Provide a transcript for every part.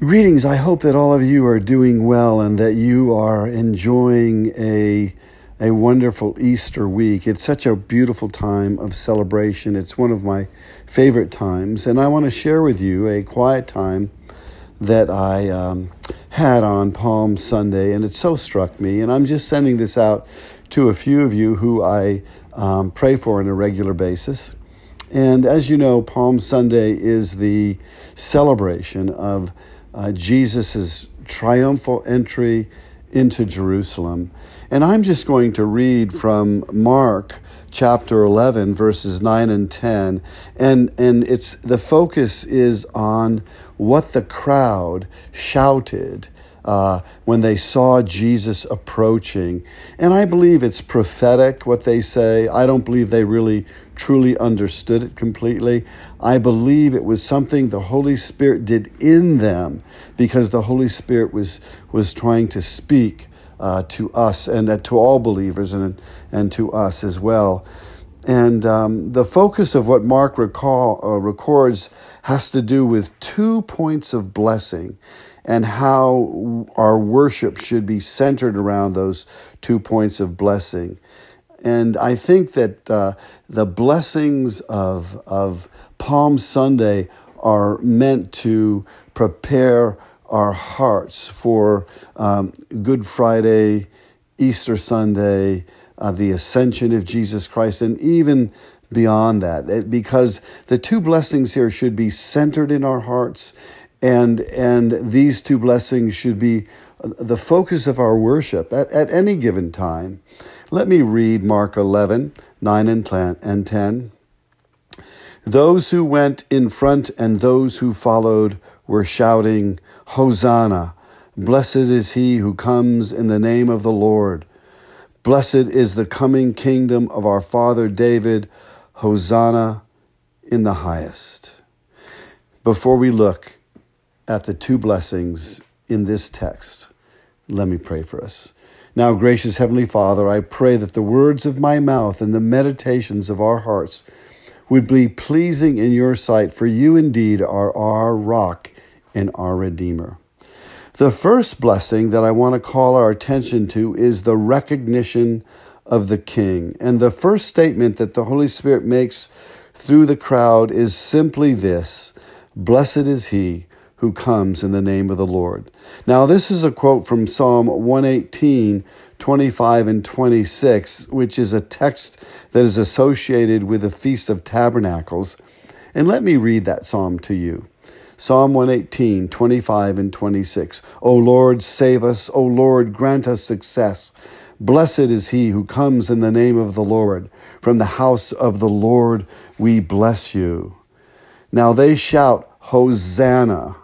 Greetings. I hope that all of you are doing well and that you are enjoying a, a wonderful Easter week. It's such a beautiful time of celebration. It's one of my favorite times. And I want to share with you a quiet time that I um, had on Palm Sunday. And it so struck me. And I'm just sending this out to a few of you who I um, pray for on a regular basis. And as you know, Palm Sunday is the celebration of uh, Jesus' triumphal entry into Jerusalem. And I'm just going to read from Mark chapter 11 verses 9 and 10 and and it's the focus is on what the crowd shouted uh, when they saw Jesus approaching. And I believe it's prophetic what they say. I don't believe they really truly understood it completely. I believe it was something the Holy Spirit did in them because the Holy Spirit was, was trying to speak uh, to us and uh, to all believers and, and to us as well. And um, the focus of what Mark recall, uh, records has to do with two points of blessing and how our worship should be centered around those two points of blessing. And I think that uh, the blessings of, of Palm Sunday are meant to prepare our hearts for um, Good Friday, Easter Sunday, uh, the ascension of Jesus Christ, and even beyond that. Because the two blessings here should be centered in our hearts and and these two blessings should be uh, the focus of our worship at, at any given time. Let me read Mark 11, 9 and 10. Those who went in front and those who followed were shouting, Hosanna! Blessed is he who comes in the name of the Lord. Blessed is the coming kingdom of our father David. Hosanna in the highest. Before we look at the two blessings in this text. Let me pray for us. Now, gracious Heavenly Father, I pray that the words of my mouth and the meditations of our hearts would be pleasing in your sight, for you indeed are our rock and our Redeemer. The first blessing that I want to call our attention to is the recognition of the King. And the first statement that the Holy Spirit makes through the crowd is simply this Blessed is he who comes in the name of the Lord. Now, this is a quote from Psalm 118, 25 and 26, which is a text that is associated with the Feast of Tabernacles. And let me read that psalm to you. Psalm 118, 25 and 26. O Lord, save us. O Lord, grant us success. Blessed is he who comes in the name of the Lord. From the house of the Lord we bless you. Now they shout, Hosanna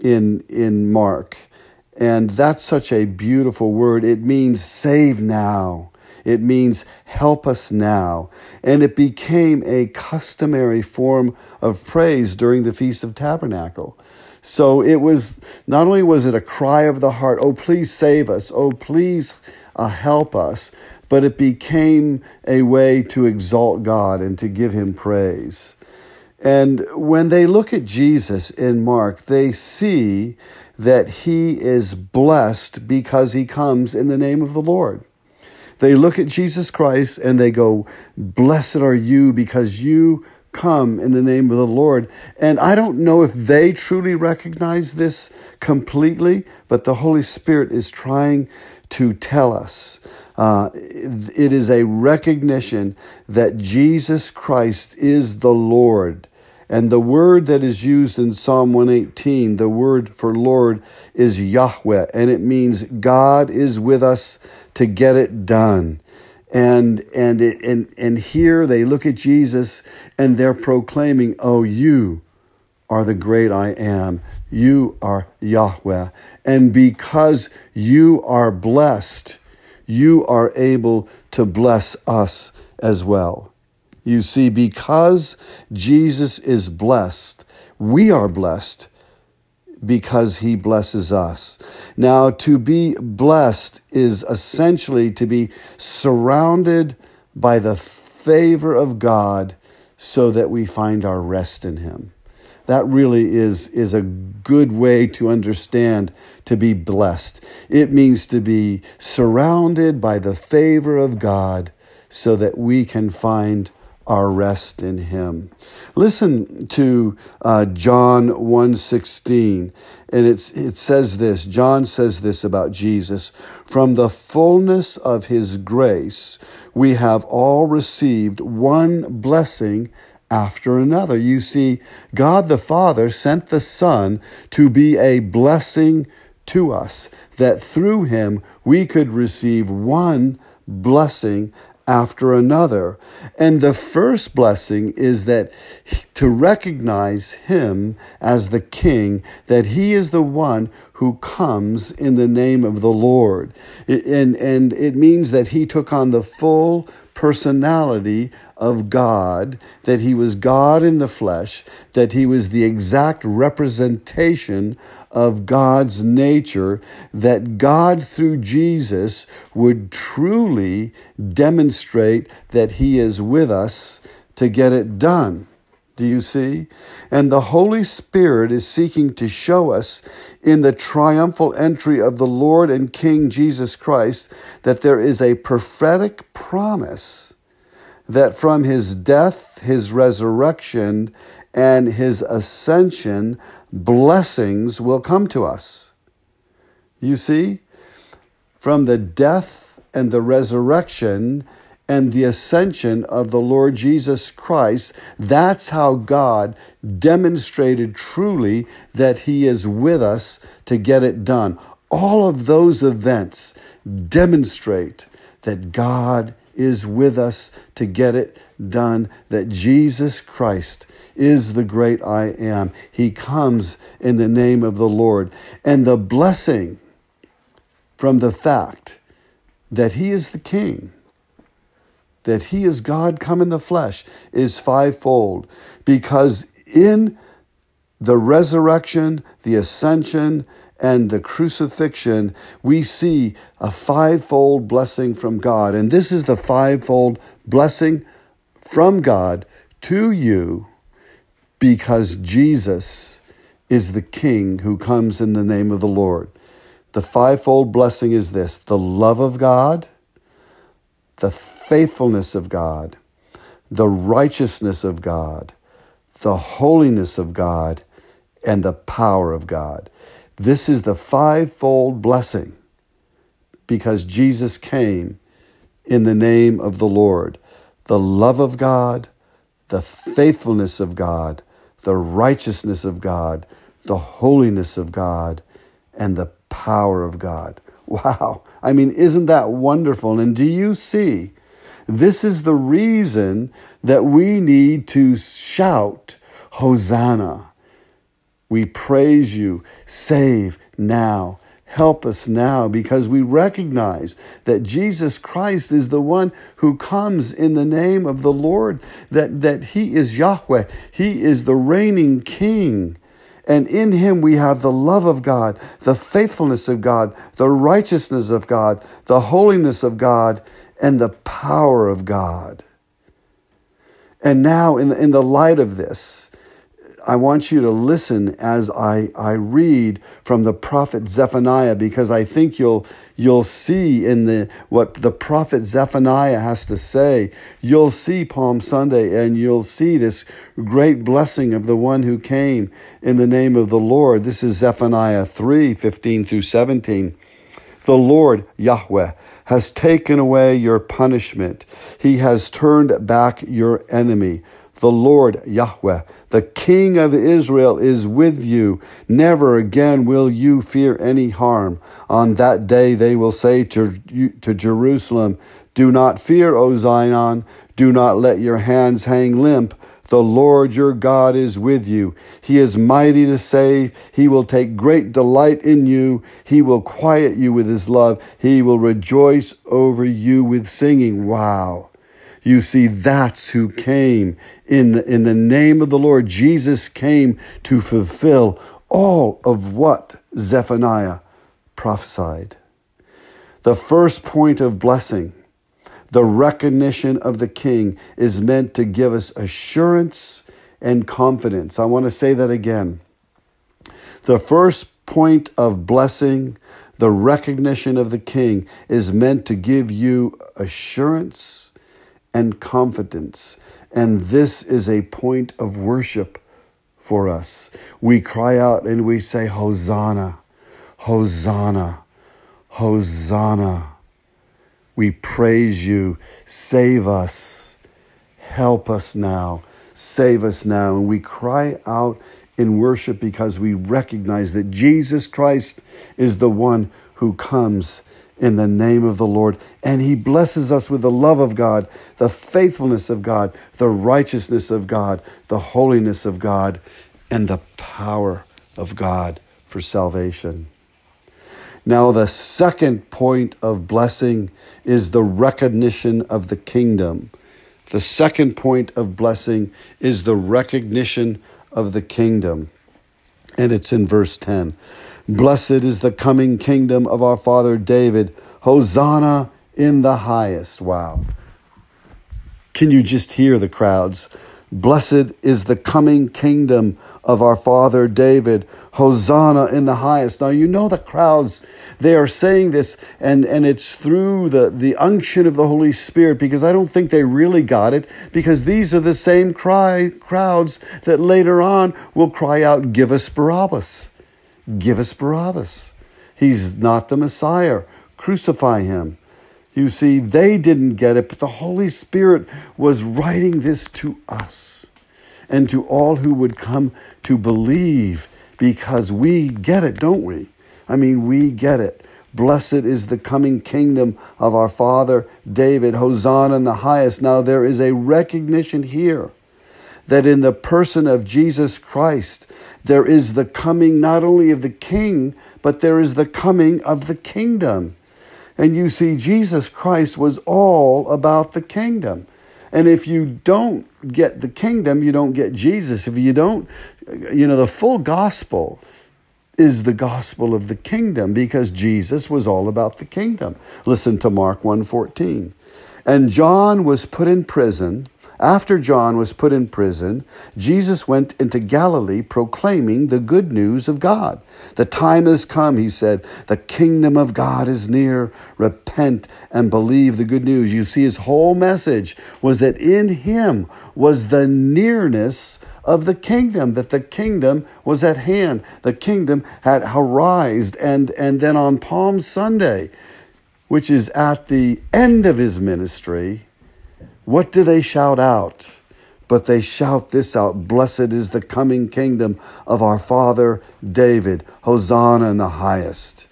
in, in Mark. And that's such a beautiful word. It means save now. It means help us now. And it became a customary form of praise during the Feast of Tabernacle. So it was, not only was it a cry of the heart, oh, please save us, oh, please uh, help us, but it became a way to exalt God and to give him praise. And when they look at Jesus in Mark, they see that he is blessed because he comes in the name of the Lord. They look at Jesus Christ and they go, Blessed are you because you come in the name of the Lord. And I don't know if they truly recognize this completely, but the Holy Spirit is trying to tell us. Uh, it is a recognition that Jesus Christ is the Lord. And the word that is used in Psalm 118, the word for Lord, is Yahweh, and it means God is with us to get it done. And and it, and and here they look at Jesus and they're proclaiming, "Oh, you are the great I am. You are Yahweh. And because you are blessed, you are able to bless us as well. You see, because Jesus is blessed, we are blessed because he blesses us. Now, to be blessed is essentially to be surrounded by the favor of God so that we find our rest in him. That really is, is a good way to understand to be blessed. It means to be surrounded by the favor of God so that we can find our rest in him. Listen to uh, John 1:16 and it's it says this John says this about Jesus from the fullness of his grace we have all received one blessing after another. You see God the Father sent the Son to be a blessing to us that through him we could receive one blessing after another. And the first blessing is that to recognize him as the king, that he is the one who comes in the name of the Lord. And, and it means that he took on the full personality of God, that he was God in the flesh, that he was the exact representation of God's nature, that God through Jesus would truly demonstrate that he is with us to get it done. Do you see? And the Holy Spirit is seeking to show us in the triumphal entry of the Lord and King Jesus Christ that there is a prophetic promise that from his death, his resurrection, and his ascension, blessings will come to us. You see? From the death and the resurrection, and the ascension of the Lord Jesus Christ, that's how God demonstrated truly that He is with us to get it done. All of those events demonstrate that God is with us to get it done, that Jesus Christ is the great I am. He comes in the name of the Lord. And the blessing from the fact that He is the King that he is God come in the flesh is fivefold because in the resurrection, the ascension, and the crucifixion, we see a fivefold blessing from God. And this is the fivefold blessing from God to you because Jesus is the King who comes in the name of the Lord. The fivefold blessing is this the love of God the faithfulness of God, the righteousness of God, the holiness of God, and the power of God. This is the fivefold blessing because Jesus came in the name of the Lord. The love of God, the faithfulness of God, the righteousness of God, the holiness of God, and the power of God. Wow. I mean, isn't that wonderful? And do you see? This is the reason that we need to shout, Hosanna. We praise you. Save now. Help us now because we recognize that Jesus Christ is the one who comes in the name of the Lord, that, that He is Yahweh. He is the reigning King. And in him we have the love of God, the faithfulness of God, the righteousness of God, the holiness of God, and the power of God. And now, in the, in the light of this, I want you to listen as I, I read from the prophet Zephaniah because I think you'll you'll see in the what the prophet Zephaniah has to say. You'll see Palm Sunday and you'll see this great blessing of the one who came in the name of the Lord. This is Zephaniah 3, 15 through 17. The Lord, Yahweh, has taken away your punishment. He has turned back your enemy. The Lord Yahweh, the King of Israel, is with you. Never again will you fear any harm. On that day they will say to, to Jerusalem, Do not fear, O Zion. Do not let your hands hang limp. The Lord your God is with you. He is mighty to save. He will take great delight in you. He will quiet you with his love. He will rejoice over you with singing. Wow. You see, that's who came in the, in the name of the Lord. Jesus came to fulfill all of what Zephaniah prophesied. The first point of blessing, the recognition of the king, is meant to give us assurance and confidence. I want to say that again. The first point of blessing, the recognition of the king, is meant to give you assurance and confidence. And this is a point of worship for us. We cry out and we say, Hosanna, Hosanna, Hosanna. We praise you. Save us. Help us now. Save us now. And we cry out in worship because we recognize that Jesus Christ is the one who comes in the name of the Lord. And he blesses us with the love of God, the faithfulness of God, the righteousness of God, the holiness of God, and the power of God for salvation. Now, the second point of blessing is the recognition of the kingdom. The second point of blessing is the recognition of the kingdom. And it's in verse 10. Blessed is the coming kingdom of our father David. Hosanna in the highest. Wow. Can you just hear the crowds? Blessed is the coming kingdom of our father David. Hosanna in the highest. Now, you know the crowds, they are saying this, and, and it's through the, the unction of the Holy Spirit because I don't think they really got it because these are the same cry, crowds that later on will cry out, Give us Barabbas. Give us Barabbas. He's not the Messiah. Crucify him. You see, they didn't get it, but the Holy Spirit was writing this to us and to all who would come to believe because we get it, don't we? I mean, we get it. Blessed is the coming kingdom of our father David. Hosanna in the highest. Now, there is a recognition here that in the person of Jesus Christ, there is the coming not only of the king, but there is the coming of the kingdom. And you see, Jesus Christ was all about the kingdom. And if you don't get the kingdom, you don't get Jesus. If you don't, you know, the full gospel is the gospel of the kingdom because Jesus was all about the kingdom. Listen to Mark 1:14. And John was put in prison after John was put in prison, Jesus went into Galilee proclaiming the good news of God. The time has come, he said. The kingdom of God is near. Repent and believe the good news. You see, his whole message was that in him was the nearness of the kingdom, that the kingdom was at hand. The kingdom had arisen. And, and then on Palm Sunday, which is at the end of his ministry, what do they shout out? But they shout this out Blessed is the coming kingdom of our father David. Hosanna in the highest.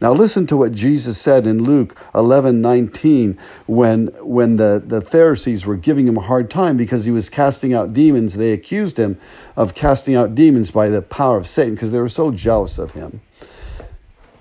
Now listen to what Jesus said in Luke 11 19 when, when the, the Pharisees were giving him a hard time because he was casting out demons. They accused him of casting out demons by the power of Satan because they were so jealous of him.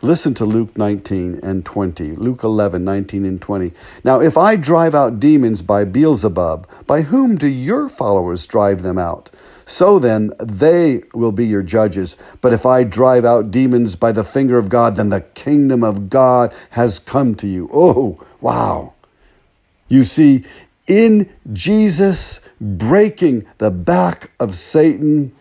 Listen to Luke 19 and 20. Luke 11, 19 and 20. Now, if I drive out demons by Beelzebub, by whom do your followers drive them out? So then, they will be your judges. But if I drive out demons by the finger of God, then the kingdom of God has come to you. Oh, wow. You see, in Jesus breaking the back of Satan,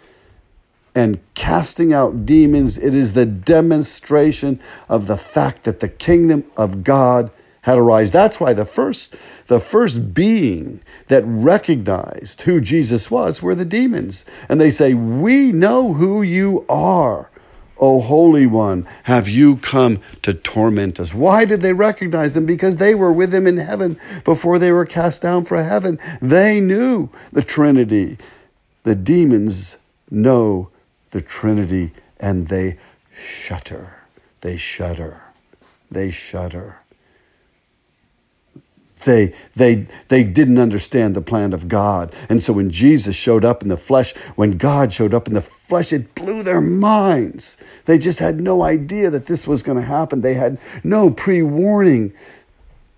and casting out demons. It is the demonstration of the fact that the kingdom of God had arisen. That's why the first, the first being that recognized who Jesus was were the demons. And they say, We know who you are. O Holy One, have you come to torment us? Why did they recognize him? Because they were with him in heaven before they were cast down from heaven. They knew the Trinity. The demons know the Trinity and they shudder. They shudder. They shudder. They, they, they didn't understand the plan of God. And so when Jesus showed up in the flesh, when God showed up in the flesh, it blew their minds. They just had no idea that this was going to happen. They had no pre warning,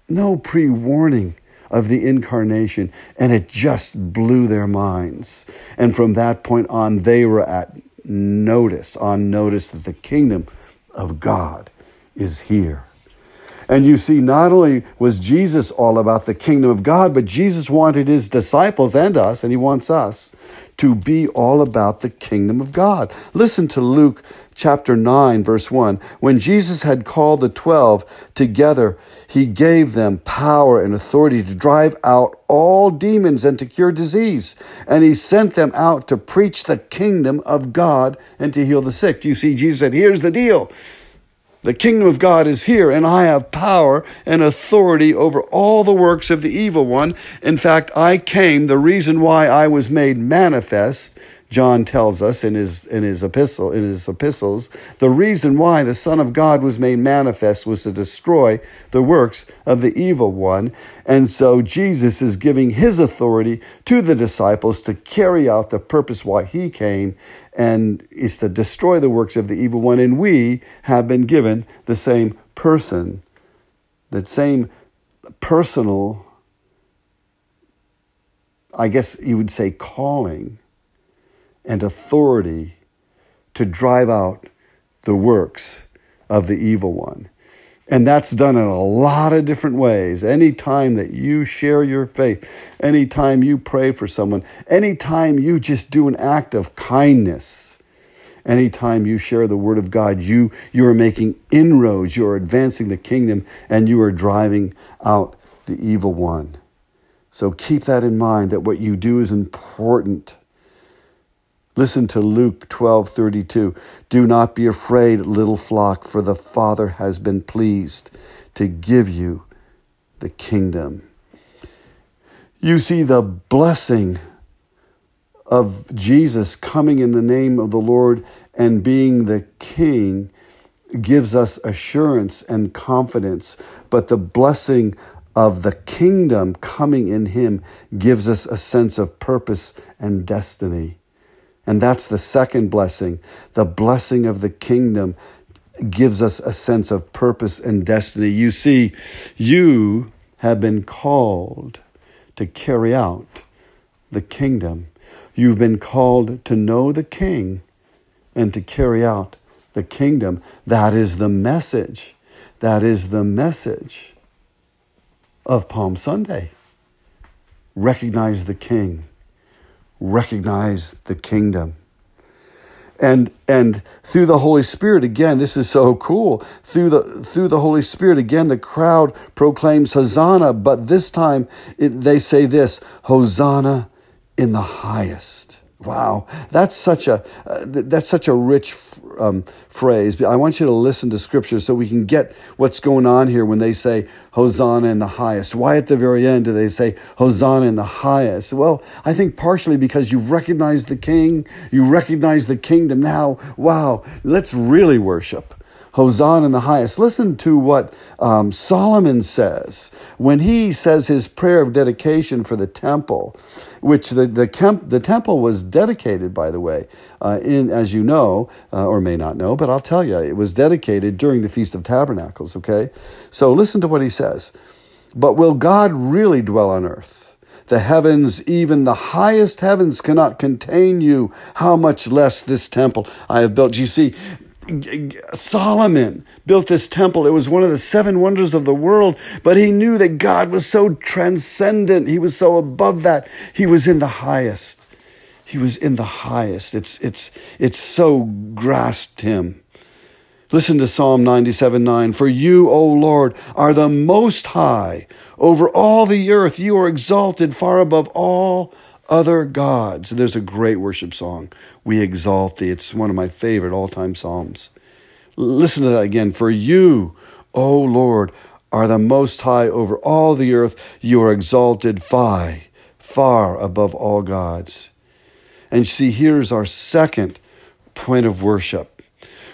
no pre warning of the incarnation. And it just blew their minds. And from that point on, they were at notice, on notice that the kingdom of God is here. And you see, not only was Jesus all about the kingdom of God, but Jesus wanted his disciples and us, and he wants us to be all about the kingdom of God. Listen to Luke chapter 9, verse 1. When Jesus had called the twelve together, he gave them power and authority to drive out all demons and to cure disease. And he sent them out to preach the kingdom of God and to heal the sick. You see? Jesus said, Here's the deal. The kingdom of God is here, and I have power and authority over all the works of the evil one. In fact, I came, the reason why I was made manifest John tells us in his in his epistle in his epistles, the reason why the Son of God was made manifest was to destroy the works of the evil one. And so Jesus is giving his authority to the disciples to carry out the purpose why he came and is to destroy the works of the evil one. And we have been given the same person, that same personal, I guess you would say calling and authority to drive out the works of the evil one. And that's done in a lot of different ways. Anytime that you share your faith, anytime you pray for someone, anytime you just do an act of kindness, anytime you share the word of God, you, you are making inroads, you are advancing the kingdom, and you are driving out the evil one. So keep that in mind that what you do is important. Listen to Luke 12:32. Do not be afraid, little flock, for the Father has been pleased to give you the kingdom. You see the blessing of Jesus coming in the name of the Lord and being the king gives us assurance and confidence, but the blessing of the kingdom coming in him gives us a sense of purpose and destiny. And that's the second blessing. The blessing of the kingdom gives us a sense of purpose and destiny. You see, you have been called to carry out the kingdom. You've been called to know the king and to carry out the kingdom. That is the message. That is the message of Palm Sunday. Recognize the king recognize the kingdom. And and through the Holy Spirit again, this is so cool. Through the through the Holy Spirit again, the crowd proclaims Hosanna, but this time it, they say this: Hosanna in the highest. Wow, that's such a uh, that's such a rich um, phrase. I want you to listen to Scripture so we can get what's going on here when they say Hosanna in the highest. Why at the very end do they say Hosanna in the highest? Well, I think partially because you've recognized the King, you recognize the kingdom. Now, wow, let's really worship. Hosanna in the highest. Listen to what um, Solomon says when he says his prayer of dedication for the temple, which the, the, kemp, the temple was dedicated, by the way, uh, in, as you know, uh, or may not know, but I'll tell you, it was dedicated during the Feast of Tabernacles, okay? So listen to what he says. But will God really dwell on earth? The heavens, even the highest heavens, cannot contain you. How much less this temple I have built? You see, Solomon built this temple. It was one of the seven wonders of the world, but he knew that God was so transcendent. He was so above that. He was in the highest. He was in the highest. It's, it's, it's so grasped him. Listen to Psalm 97 9. For you, O Lord, are the most high over all the earth. You are exalted far above all other gods. There's a great worship song, We Exalt Thee. It's one of my favorite all time Psalms. Listen to that again. For you, O Lord, are the most high over all the earth. You are exalted far, far above all gods. And see, here's our second point of worship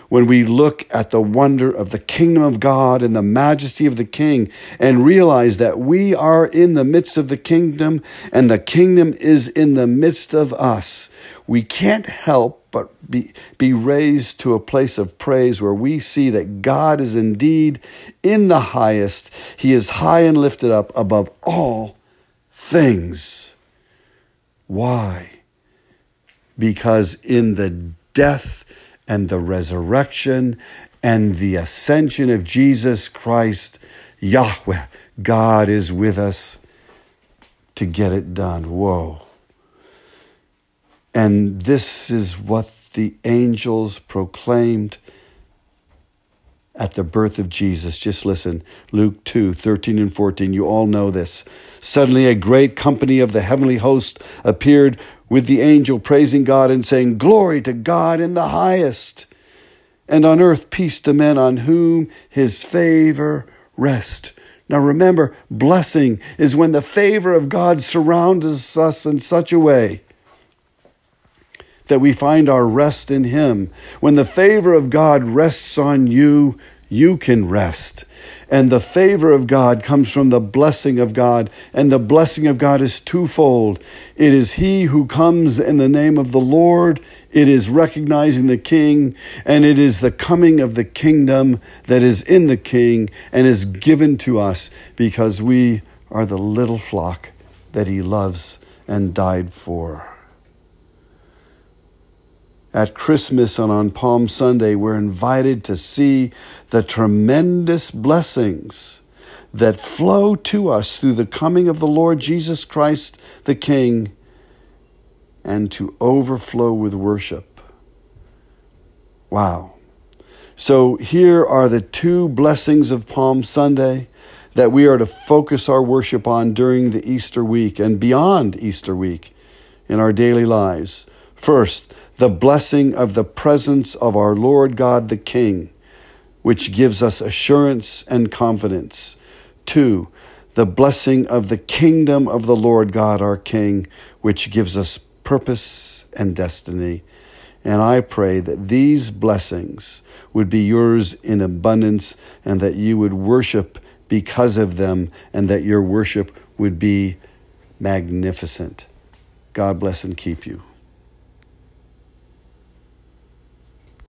when we look at the wonder of the kingdom of God and the majesty of the king and realize that we are in the midst of the kingdom and the kingdom is in the midst of us, we can't help but be, be raised to a place of praise where we see that God is indeed in the highest. He is high and lifted up above all things. Why? Because in the death and the resurrection and the ascension of Jesus Christ, Yahweh, God is with us to get it done. Whoa. And this is what the angels proclaimed at the birth of Jesus. Just listen Luke 2 13 and 14. You all know this. Suddenly, a great company of the heavenly host appeared with the angel, praising God and saying, Glory to God in the highest, and on earth peace to men on whom his favor rests. Now remember, blessing is when the favor of God surrounds us in such a way that we find our rest in Him. When the favor of God rests on you, you can rest. And the favor of God comes from the blessing of God, and the blessing of God is twofold. It is He who comes in the name of the Lord, it is recognizing the King, and it is the coming of the kingdom that is in the King and is given to us because we are the little flock that He loves and died for at Christmas and on Palm Sunday, we're invited to see the tremendous blessings that flow to us through the coming of the Lord Jesus Christ the King and to overflow with worship. Wow. So here are the two blessings of Palm Sunday that we are to focus our worship on during the Easter week and beyond Easter week in our daily lives. First, the blessing of the presence of our Lord God the King, which gives us assurance and confidence. Two, the blessing of the kingdom of the Lord God our King, which gives us purpose and destiny. And I pray that these blessings would be yours in abundance and that you would worship because of them and that your worship would be magnificent. God bless and keep you.